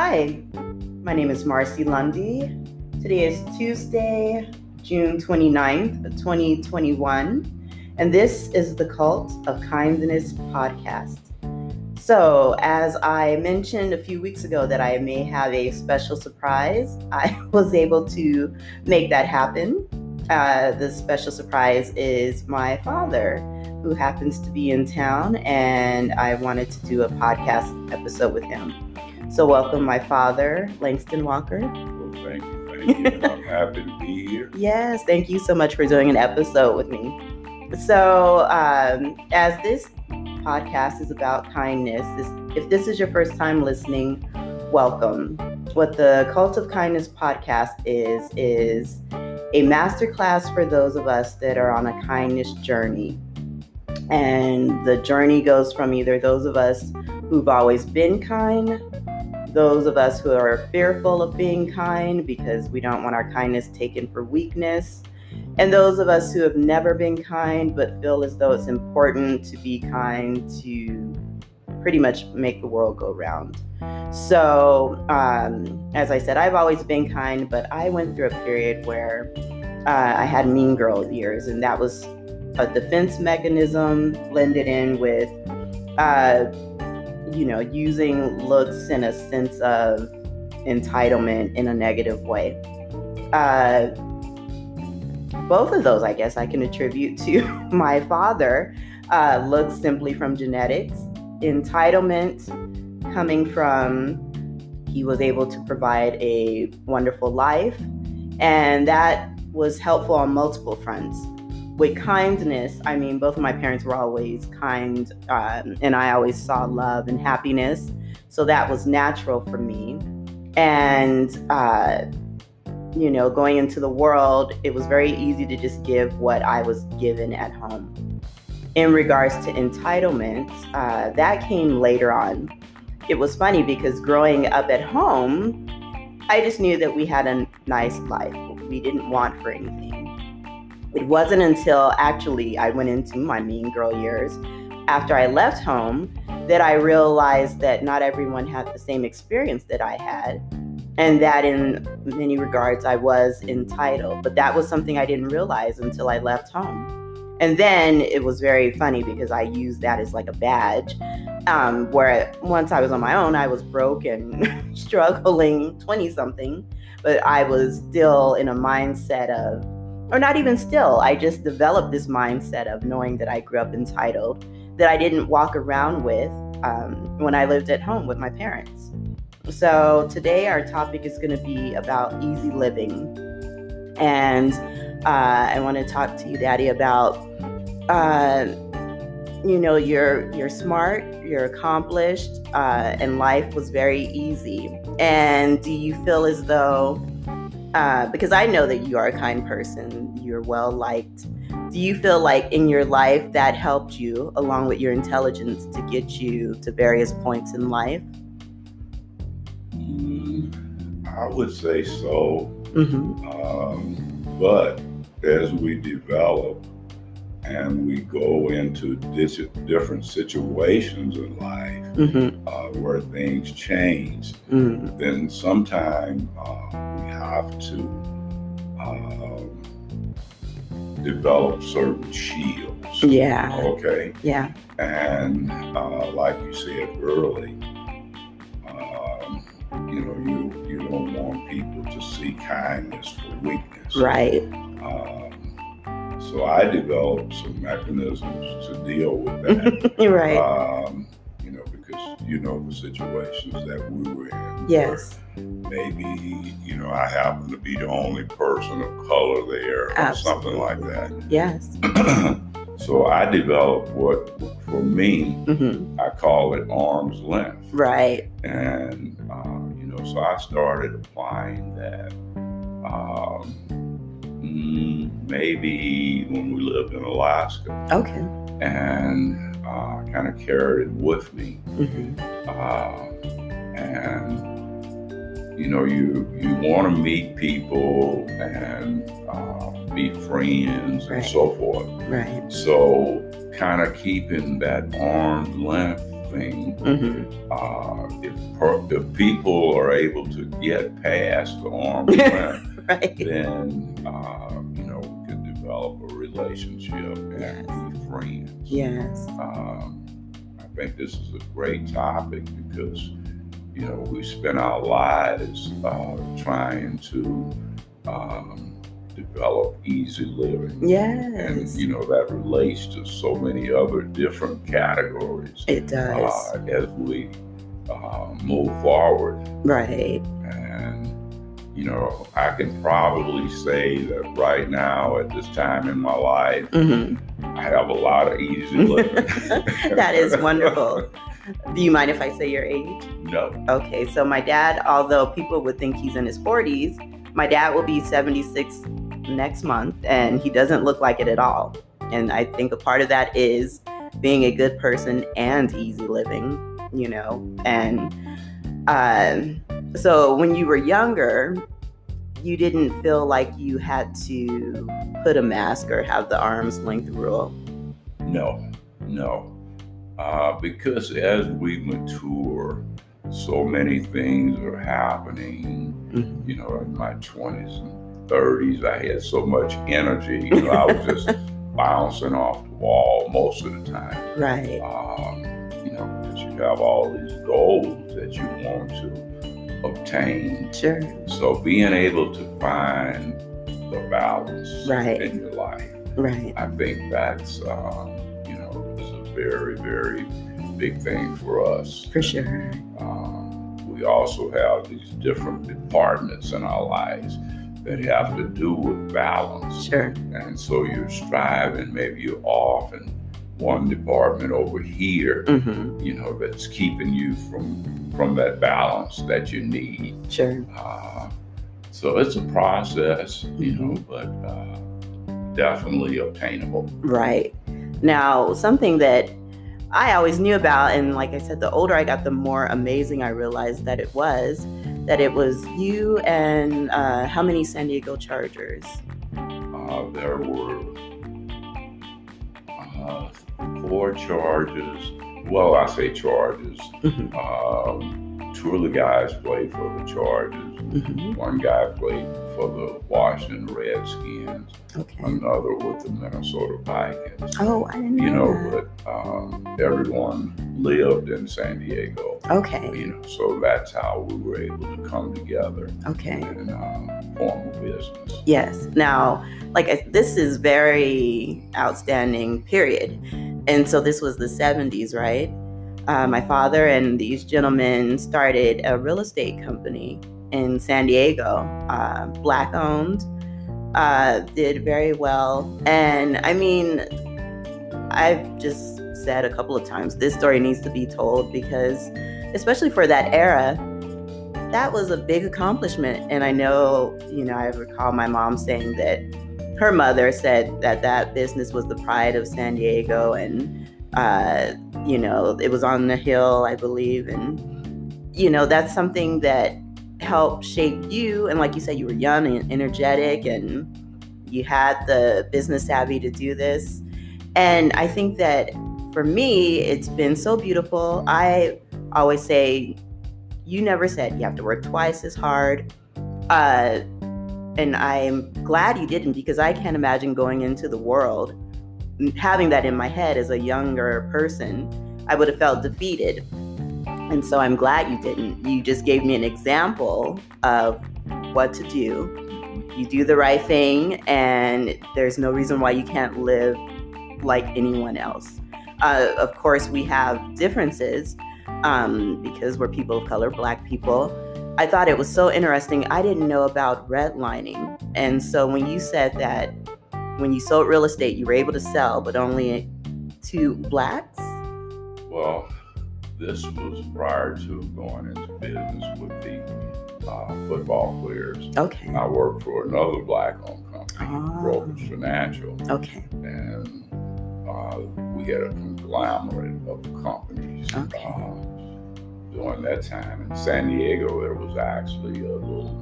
Hi, my name is Marcy Lundy. Today is Tuesday, June 29th, 2021, and this is the Cult of Kindness podcast. So, as I mentioned a few weeks ago that I may have a special surprise, I was able to make that happen. Uh, the special surprise is my father, who happens to be in town, and I wanted to do a podcast episode with him. So, welcome my father, Langston Walker. Well, thank you, thank you. I'm happy to be here. Yes, thank you so much for doing an episode with me. So, um, as this podcast is about kindness, this, if this is your first time listening, welcome. What the Cult of Kindness podcast is, is a masterclass for those of us that are on a kindness journey. And the journey goes from either those of us who've always been kind those of us who are fearful of being kind because we don't want our kindness taken for weakness, and those of us who have never been kind but feel as though it's important to be kind to pretty much make the world go round. So, um, as I said, I've always been kind, but I went through a period where uh, I had mean girl years, and that was a defense mechanism blended in with. Uh, you know, using looks in a sense of entitlement in a negative way. Uh, both of those, I guess, I can attribute to my father. Uh, looks simply from genetics, entitlement coming from he was able to provide a wonderful life, and that was helpful on multiple fronts with kindness, I mean, both of my parents were always kind, um, and I always saw love and happiness. So that was natural for me. And, uh, you know, going into the world, it was very easy to just give what I was given at home. In regards to entitlement, uh, that came later on. It was funny because growing up at home, I just knew that we had a nice life. We didn't want for anything it wasn't until actually I went into my mean girl years after I left home that I realized that not everyone had the same experience that I had. And that in many regards I was entitled. But that was something I didn't realize until I left home. And then it was very funny because I used that as like a badge. Um, where once I was on my own, I was broke and struggling, 20 something, but I was still in a mindset of or not even still, I just developed this mindset of knowing that I grew up entitled that I didn't walk around with um, when I lived at home with my parents. So today our topic is going to be about easy living. And uh, I want to talk to you, Daddy, about uh, you know you're you're smart, you're accomplished, uh, and life was very easy. And do you feel as though uh, because I know that you are a kind person, you're well liked. Do you feel like in your life that helped you, along with your intelligence, to get you to various points in life? Mm, I would say so. Mm-hmm. Um, but as we develop and we go into different situations in life mm-hmm. uh, where things change, mm-hmm. then sometimes uh, we have to um, develop certain shields. Yeah. Okay. Yeah. And uh, like you said early, um, you know, you you don't want people to see kindness for weakness. Right. So I developed some mechanisms to deal with that. right. Um, you know, because you know the situations that we were in. Yes. Maybe, you know, I happen to be the only person of color there or Absolutely. something like that. Yes. so I developed what, for me, mm-hmm. I call it arm's length. Right. And, uh, you know, so I started applying that. Um, maybe when we lived in Alaska. Okay. And uh, kind of carried it with me. Mm-hmm. Uh, and you know, you you want to meet people and uh, be friends right. and so forth. Right. So kind of keeping that arm's length thing. Mm-hmm. Uh, if per, if people are able to get past the arm's length, right. then uh, you know we can develop a relationship and yes. be friends. Yes. Um, I think this is a great topic because you know we spend our lives uh, trying to. Um, develop easy living. Yes. And, you know, that relates to so many other different categories. It does. Uh, as we uh, move forward. Right. And, you know, I can probably say that right now, at this time in my life, mm-hmm. I have a lot of easy living. that is wonderful. Do you mind if I say your age? No. Okay, so my dad, although people would think he's in his 40s, my dad will be 76 next month, and he doesn't look like it at all. And I think a part of that is being a good person and easy living, you know. And uh, so when you were younger, you didn't feel like you had to put a mask or have the arm's length rule. No, no. Uh, because as we mature, so many things are happening, mm-hmm. you know, in my 20s and 30s, I had so much energy. You know, I was just bouncing off the wall most of the time. Right. Um, you know, because you have all these goals that you want to obtain. Sure. So being able to find the balance right. in your life, right. I think that's uh, you know is a very very big thing for us. For sure. Um, we also have these different departments in our lives that have to do with balance. Sure. And so you're striving, maybe you're off in one department over here, mm-hmm. you know, that's keeping you from from that balance that you need. Sure. Uh, so it's a process, you mm-hmm. know, but uh, definitely obtainable. Right. Now, something that I always knew about, and like I said, the older I got, the more amazing I realized that it was that it was you and uh, how many San Diego Chargers? Uh, there were four charges. Well, I say charges. Mm-hmm. Um, two of the guys played for the Chargers. Mm-hmm. One guy played for the Washington Redskins. Okay. Another with the Minnesota Vikings. Oh, I didn't know. You know, that. but um, everyone lived in San Diego. Okay. You know, so that's how we were able to come together. Okay. And um, form a business. Yes. Now, like this is very outstanding period, and so this was the '70s, right? Uh, my father and these gentlemen started a real estate company in San Diego, uh, black owned, uh, did very well. And I mean, I've just said a couple of times this story needs to be told because, especially for that era, that was a big accomplishment. And I know, you know, I recall my mom saying that her mother said that that business was the pride of San Diego and, uh, you know, it was on the hill, I believe. And, you know, that's something that helped shape you. And like you said, you were young and energetic and you had the business savvy to do this. And I think that for me, it's been so beautiful. I always say, you never said you have to work twice as hard. Uh, and I'm glad you didn't because I can't imagine going into the world having that in my head as a younger person. I would have felt defeated. And so I'm glad you didn't. You just gave me an example of what to do. You do the right thing, and there's no reason why you can't live like anyone else. Uh, of course, we have differences um, because we're people of color, Black people. I thought it was so interesting. I didn't know about redlining. And so when you said that when you sold real estate, you were able to sell, but only to Blacks? Well, this was prior to going into business with the uh, football players. Okay. I worked for another black-owned company, oh. Brokers Financial. Okay. And uh, we had a conglomerate of companies okay. uh, during that time. In San Diego, there was actually a little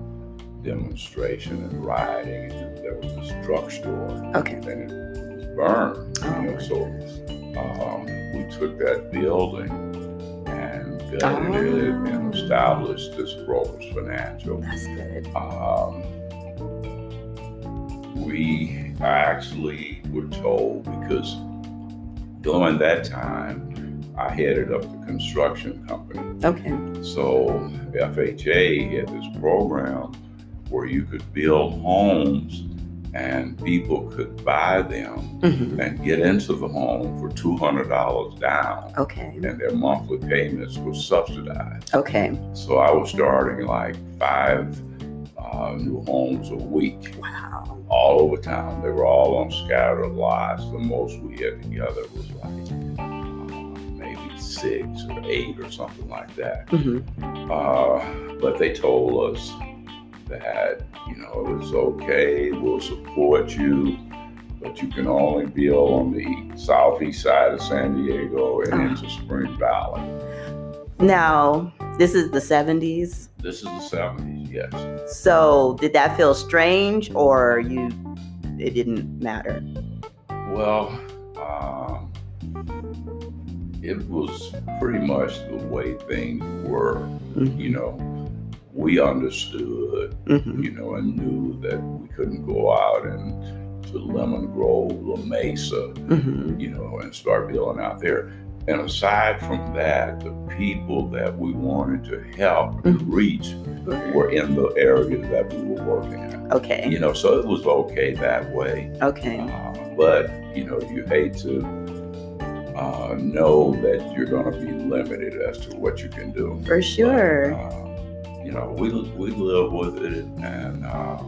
demonstration and rioting. And there was this drugstore. Okay. And it was burned. Oh. You know, so um, we took that building and gutted oh. it and oh. established this Brokers Financial. That's good. Um, we actually were told because during that time, I headed up the construction company. Okay. So FHA had this program where you could build homes and people could buy them mm-hmm. and get into the home for $200 down. Okay. And their monthly payments were subsidized. Okay. So I was starting like five uh, new homes a week. Wow. All over town. They were all on scattered lots. The most we had together was like six or eight or something like that. Mm-hmm. Uh, but they told us that, you know, it was okay, we'll support you, but you can only build on the southeast side of San Diego and uh-huh. into Spring Valley. Now, this is the 70s? This is the 70s, yes. So, did that feel strange or you it didn't matter? Well, um, it was pretty much the way things were, mm-hmm. you know we understood, mm-hmm. you know, and knew that we couldn't go out and to Lemon Grove or Mesa, mm-hmm. you know, and start building out there. And aside from that, the people that we wanted to help mm-hmm. and reach were in the area that we were working in. Okay. You know, so it was okay that way. Okay. Uh, but, you know, you hate to uh, know that you're going to be limited as to what you can do. For sure. But, uh, you know, we we live with it, and uh,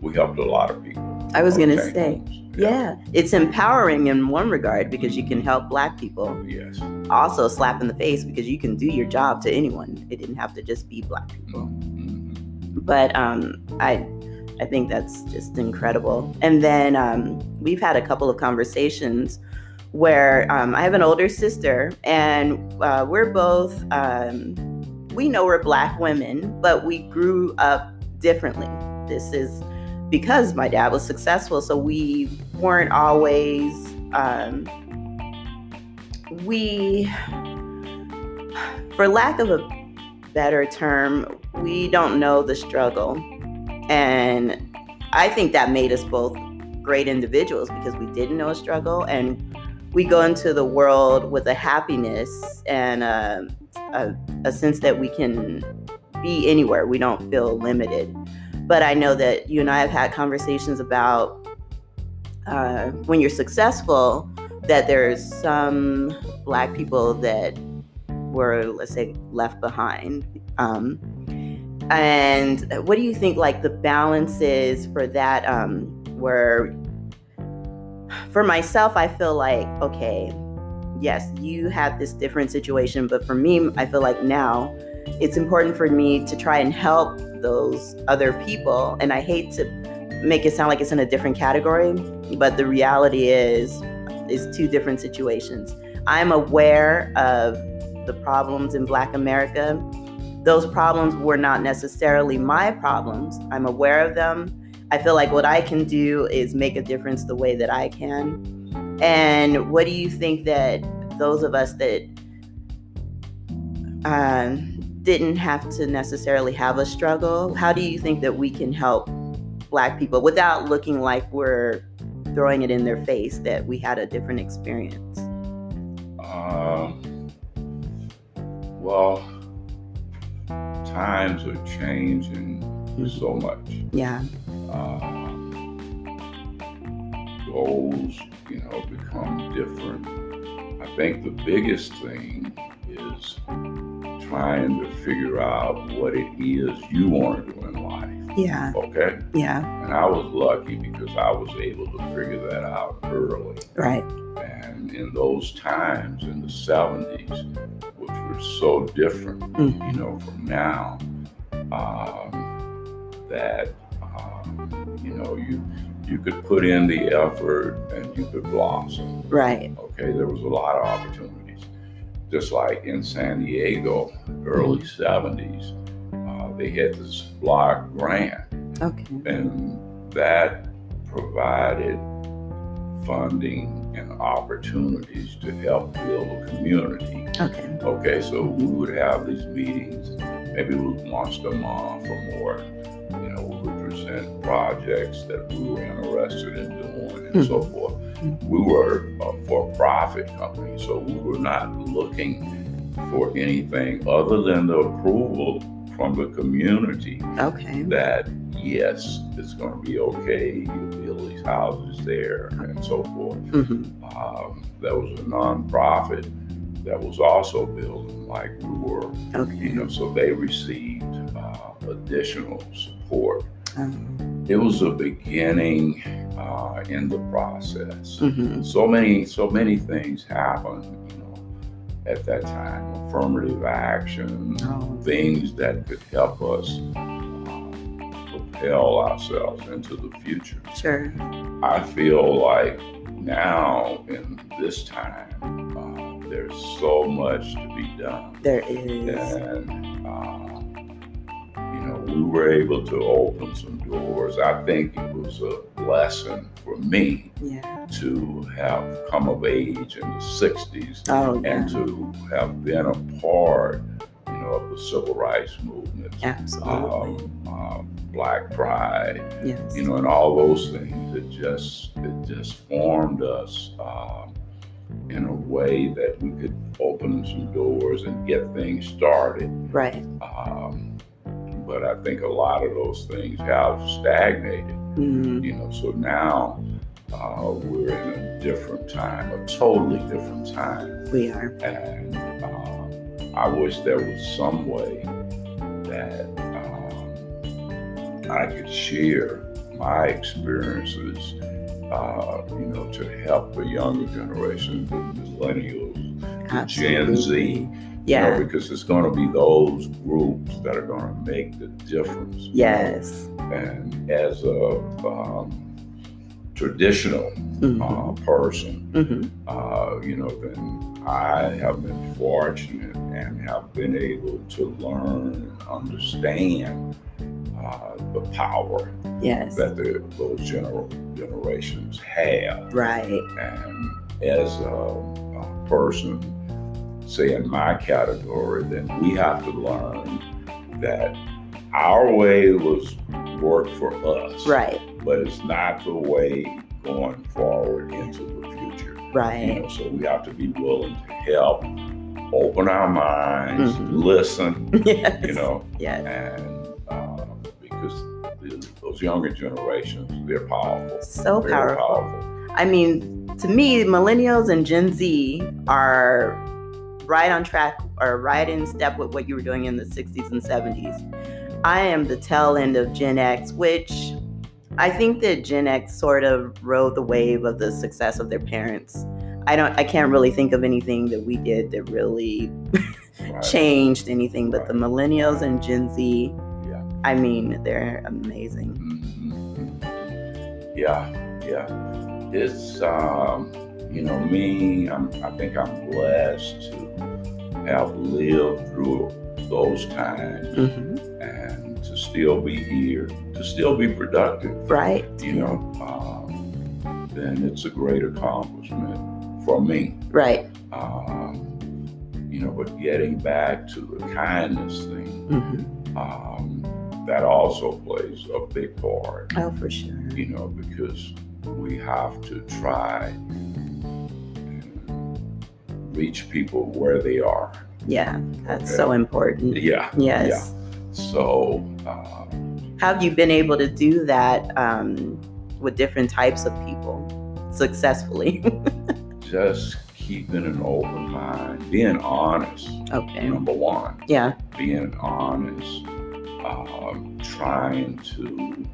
we helped a lot of people. I was going to say, yeah. yeah. it's empowering in one regard because you can help Black people. Yes. Also, slap in the face because you can do your job to anyone. It didn't have to just be Black people. Mm-hmm. But um, I. I think that's just incredible. And then um, we've had a couple of conversations where um, I have an older sister, and uh, we're both um, we know we're black women, but we grew up differently. This is because my dad was successful, so we weren't always um, we for lack of a better term, we don't know the struggle. And I think that made us both great individuals because we didn't know a struggle and we go into the world with a happiness and a, a, a sense that we can be anywhere. We don't feel limited. But I know that you and I have had conversations about uh, when you're successful, that there's some Black people that were, let's say, left behind. Um, and what do you think, like, the balance is for that, um, where for myself, I feel like, okay, yes, you have this different situation, but for me, I feel like now it's important for me to try and help those other people. And I hate to make it sound like it's in a different category, but the reality is, is two different situations. I'm aware of the problems in Black America. Those problems were not necessarily my problems. I'm aware of them. I feel like what I can do is make a difference the way that I can. And what do you think that those of us that um, didn't have to necessarily have a struggle, how do you think that we can help Black people without looking like we're throwing it in their face that we had a different experience? Um, well, times are changing mm-hmm. so much. Yeah uh, goals, you know, become different. I think the biggest thing is trying to figure out what it is you want to do in life. Yeah. Okay. Yeah. And I was lucky because I was able to figure that out early. Right. And in those times in the 70s, which were so different, mm-hmm. you know, from now, um, that you know, you you could put in the effort and you could blossom. Right. Okay, there was a lot of opportunities. Just like in San Diego, early mm-hmm. 70s, uh, they had this block grant. Okay. And that provided funding and opportunities to help build a community. Okay. Okay, so we would have these meetings, maybe once a month or more. You know, we would present projects that we were interested in doing and mm-hmm. so forth. We were a for-profit company, so we were not looking for anything other than the approval from the community. Okay. That yes, it's going to be okay. You build these houses there and so forth. Mm-hmm. Um, there was a nonprofit that was also building like we were. Okay. You know, so they received uh, additional support. Um, it was a beginning uh, in the process. Mm-hmm. So many, so many things happened. You know, at that time, affirmative action, oh. things that could help us propel ourselves into the future. Sure. I feel like now in this time, uh, there's so much to be done. There is. And, uh, we were able to open some doors. I think it was a lesson for me yeah. to have come of age in the 60s oh, and to have been a part you know, of the civil rights movement. Absolutely. Um, um, Black Pride, yes. you know, and all those things. It just it just formed us uh, in a way that we could open some doors and get things started. Right. Um, but I think a lot of those things have stagnated. Mm-hmm. You know, so now uh, we're in a different time, a totally different time. We are. And uh, I wish there was some way that I could share my experiences, uh, you know, to help the younger generation, the millennials, the Gen Z. Yeah. You know, because it's going to be those groups that are going to make the difference. Yes. And as a um, traditional mm-hmm. uh, person, mm-hmm. uh, you know, then I have been fortunate and have been able to learn and understand uh, the power yes. that the, those general generations have. Right. And as a, a, person, say in my category, then we have to learn that our way was worked for us. Right. But it's not the way going forward into the future. Right. You know, so we have to be willing to help, open our minds, mm-hmm. listen. Yes. You know. Yes. And because those younger generations, they're powerful. So powerful. powerful. I mean, to me, millennials and Gen Z are right on track or right in step with what you were doing in the 60s and 70s. I am the tail end of Gen X, which I think that Gen X sort of rode the wave of the success of their parents. I don't I can't really think of anything that we did that really right. changed anything, but right. the millennials and Gen Z I mean, they're amazing. Mm-hmm. Yeah, yeah. It's um, you know me. I'm, I think I'm blessed to have lived through those times mm-hmm. and to still be here, to still be productive. Right. You know, um, then it's a great accomplishment for me. Right. Um, you know, but getting back to the kindness thing. Mm-hmm. Um, that also plays a big part. Oh, for sure. You know, because we have to try reach people where they are. Yeah, that's okay? so important. Yeah. Yes. Yeah. So, uh, have you been able to do that um, with different types of people successfully? just keeping an open mind, being honest. Okay. Number one. Yeah. Being honest um, trying to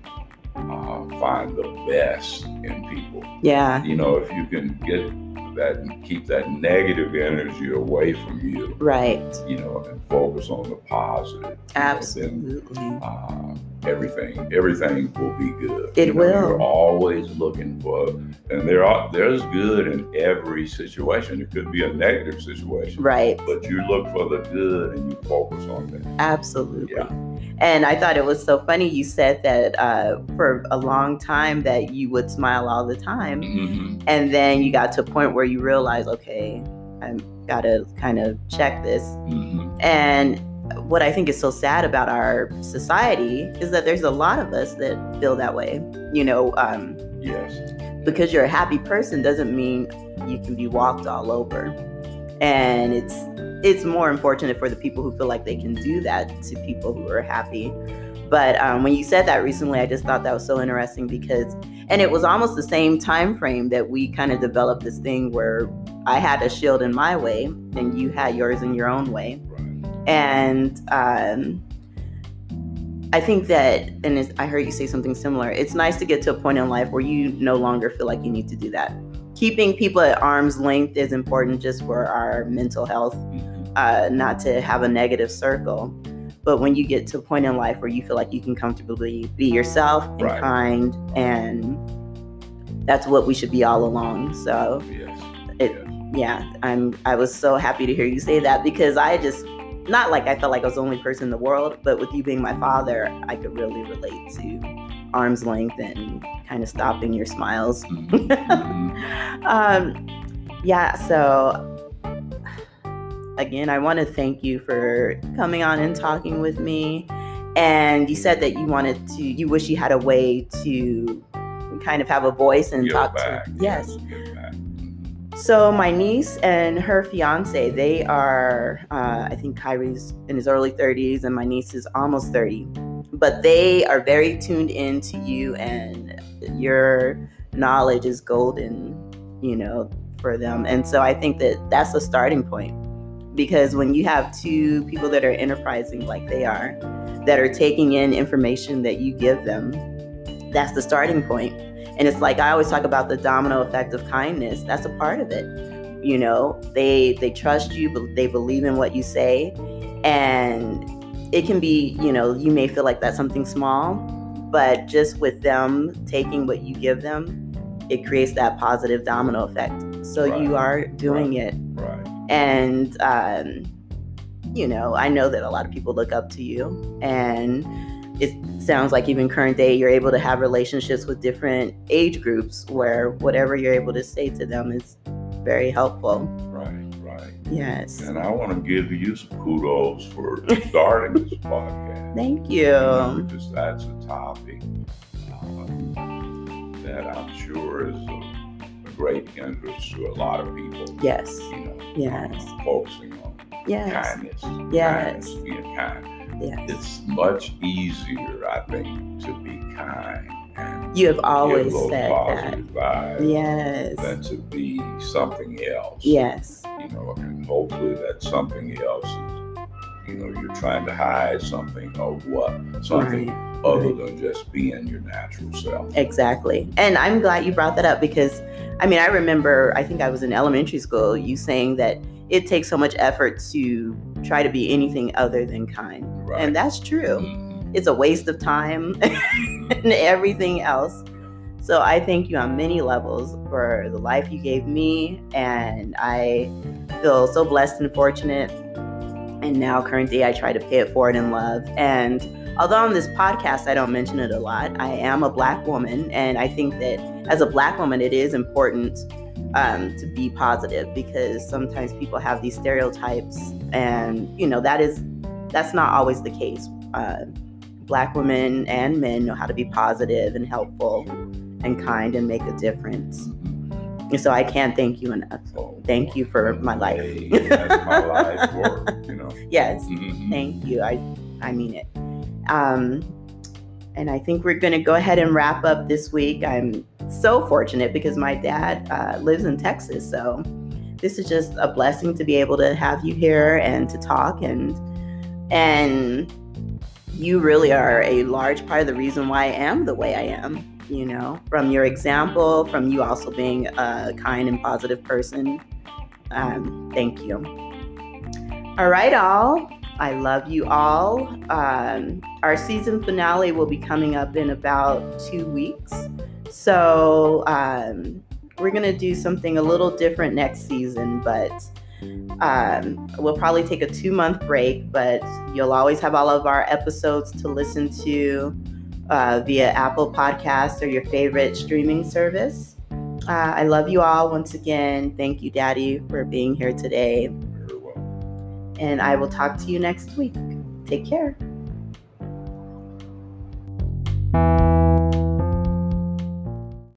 uh, find the best in people. Yeah. You know, if you can get that and keep that negative energy away from you. Right. You know, and focus on the positive. Absolutely. Know, then, uh, everything, everything will be good. It you know, will. You're always looking for, and there are there's good in every situation. It could be a negative situation, right? But you look for the good and you focus on that. Absolutely. Yeah. And I thought it was so funny. You said that uh, for a long time that you would smile all the time, mm-hmm. and then you got to a point where you realized, okay, I've got to kind of check this. Mm-hmm. And what I think is so sad about our society is that there's a lot of us that feel that way. You know, um, yes, because you're a happy person doesn't mean you can be walked all over, and it's it's more unfortunate for the people who feel like they can do that to people who are happy. But um, when you said that recently, I just thought that was so interesting because, and it was almost the same time frame that we kind of developed this thing where I had a shield in my way and you had yours in your own way. And um, I think that, and I heard you say something similar. It's nice to get to a point in life where you no longer feel like you need to do that. Keeping people at arm's length is important just for our mental health, mm-hmm. uh, not to have a negative circle. But when you get to a point in life where you feel like you can comfortably be yourself and right. kind, and that's what we should be all along. So, yes. it, yes. yeah, I'm. I was so happy to hear you say that because I just not like I felt like I was the only person in the world, but with you being my father, I could really relate to arm's length and kind of stopping your smiles. Mm-hmm. um, yeah, so again, I want to thank you for coming on and talking with me. And you said that you wanted to, you wish you had a way to kind of have a voice and talk back. to. Yes. So my niece and her fiance, they are, uh, I think Kyrie's in his early 30s and my niece is almost 30. But they are very tuned in to you and your knowledge is golden, you know, for them. And so I think that that's a starting point because when you have two people that are enterprising like they are, that are taking in information that you give them, that's the starting point. And it's like I always talk about the domino effect of kindness. That's a part of it. You know, they they trust you, but they believe in what you say, and it can be, you know, you may feel like that's something small, but just with them taking what you give them, it creates that positive domino effect. So right. you are doing right. it. Right. And um, you know, I know that a lot of people look up to you and it sounds like even current day you're able to have relationships with different age groups where whatever you're able to say to them is very helpful. Right, right. Yes. And I want to give you some kudos for starting this podcast. Thank you. because that's a topic uh, that I'm sure is a, a, great interest to a lot of people. Yes. You know, yes. Uh, focusing on yes. kindness. Yes. Kindness, being kind Yes. It's much easier, I think, to be kind you have always said that. Yes. Than to be something else. Yes. You know, and hopefully that something else is, you know, you're trying to hide something of what? Something right. other right. than just being your natural self. Exactly. And I'm glad you brought that up because, I mean, I remember, I think I was in elementary school, you saying that it takes so much effort to try to be anything other than kind. Right. And that's true. Mm-hmm. It's a waste of time and everything else. So I thank you on many levels for the life you gave me. And I feel so blessed and fortunate. And now, currently, I try to pay it forward in love. And although on this podcast I don't mention it a lot, I am a Black woman. And I think that as a Black woman, it is important um, to be positive because sometimes people have these stereotypes, and you know that is that's not always the case. Uh, black women and men know how to be positive and helpful and kind and make a difference. And so I can't thank you enough. Oh, thank you for my life. Hey, my life work, you know. Yes, mm-hmm. thank you. I I mean it. Um, and I think we're going to go ahead and wrap up this week. I'm so fortunate because my dad uh, lives in Texas. So this is just a blessing to be able to have you here and to talk and and you really are a large part of the reason why I am the way I am, you know, from your example, from you also being a kind and positive person. Um, thank you. All right, all. I love you all. Um, our season finale will be coming up in about two weeks. So um, we're going to do something a little different next season, but Um, we'll probably take a two month break, but you'll always have all of our episodes to listen to uh, via Apple Podcast or your favorite streaming service. Uh, I love you all once again. Thank you, Daddy, for being here today. And I will talk to you next week. Take care.